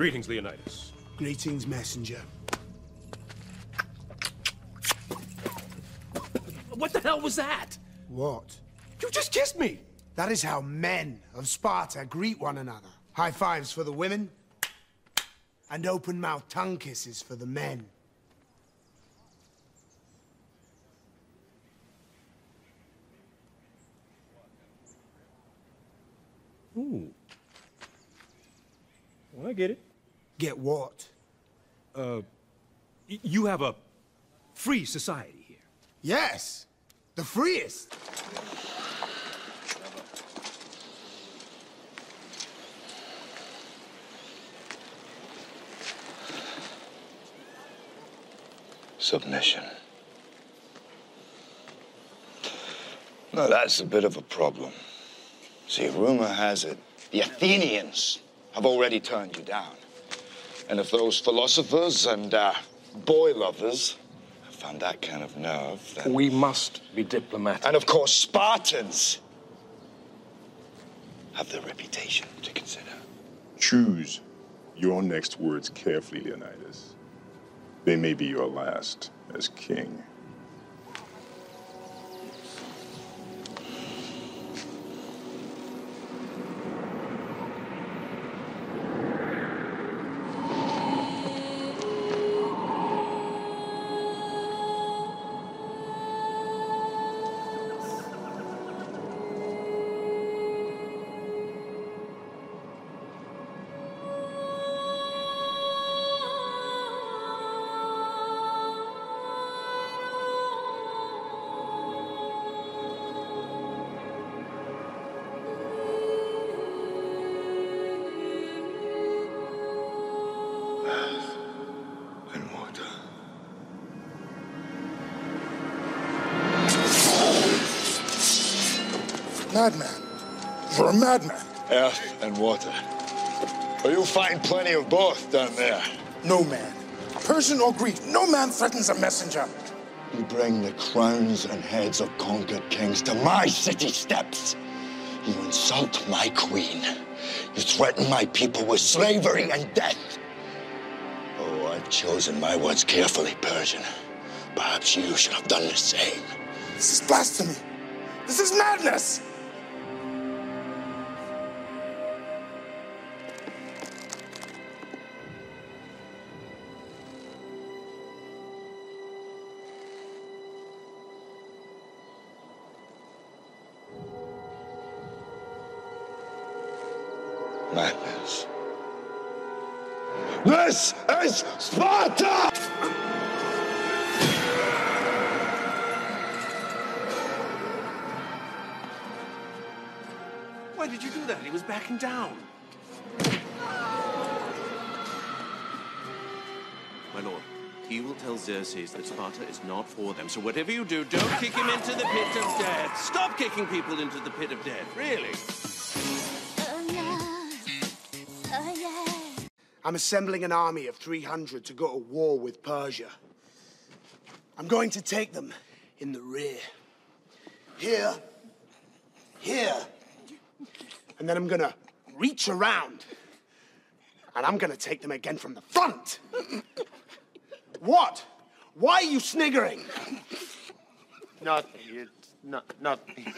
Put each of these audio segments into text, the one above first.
Greetings, Leonidas. Greetings, messenger. What the hell was that? What? You just kissed me! That is how men of Sparta greet one another. High fives for the women, and open-mouthed tongue kisses for the men. Ooh. Well, I get it. Get what? Uh, you have a free society here. Yes, the freest. Submission. Now that's a bit of a problem. See, rumor has it the Athenians have already turned you down. And if those philosophers and uh, boy lovers have found that kind of nerve, then. We must be diplomatic. And of course, Spartans have their reputation to consider. Choose your next words carefully, Leonidas. They may be your last as king. Madman. You're a madman. Earth and water. Well, you'll find plenty of both down there. No man. Persian or Greek, no man threatens a messenger. You bring the crowns and heads of conquered kings to my city steps. You insult my queen. You threaten my people with slavery and death. Oh, I've chosen my words carefully, Persian. Perhaps you should have done the same. This is blasphemy. This is madness. Madness. This is Sparta! Why did you do that? He was backing down. My lord, he will tell Xerxes that Sparta is not for them. So whatever you do, don't kick him into the pit of death. Stop kicking people into the pit of death, really. I'm assembling an army of 300 to go to war with Persia. I'm going to take them in the rear. Hear, hear. And then I'm gonna reach around. And I'm gonna take them again from the front. what? Why are you sniggering? Nothing. It's not nothing.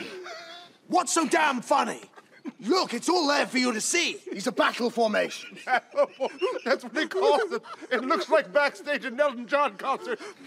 What's so damn funny? Look, it's all there for you to see. These a battle formation. That's what they call it. It looks like backstage at an Elton John concert.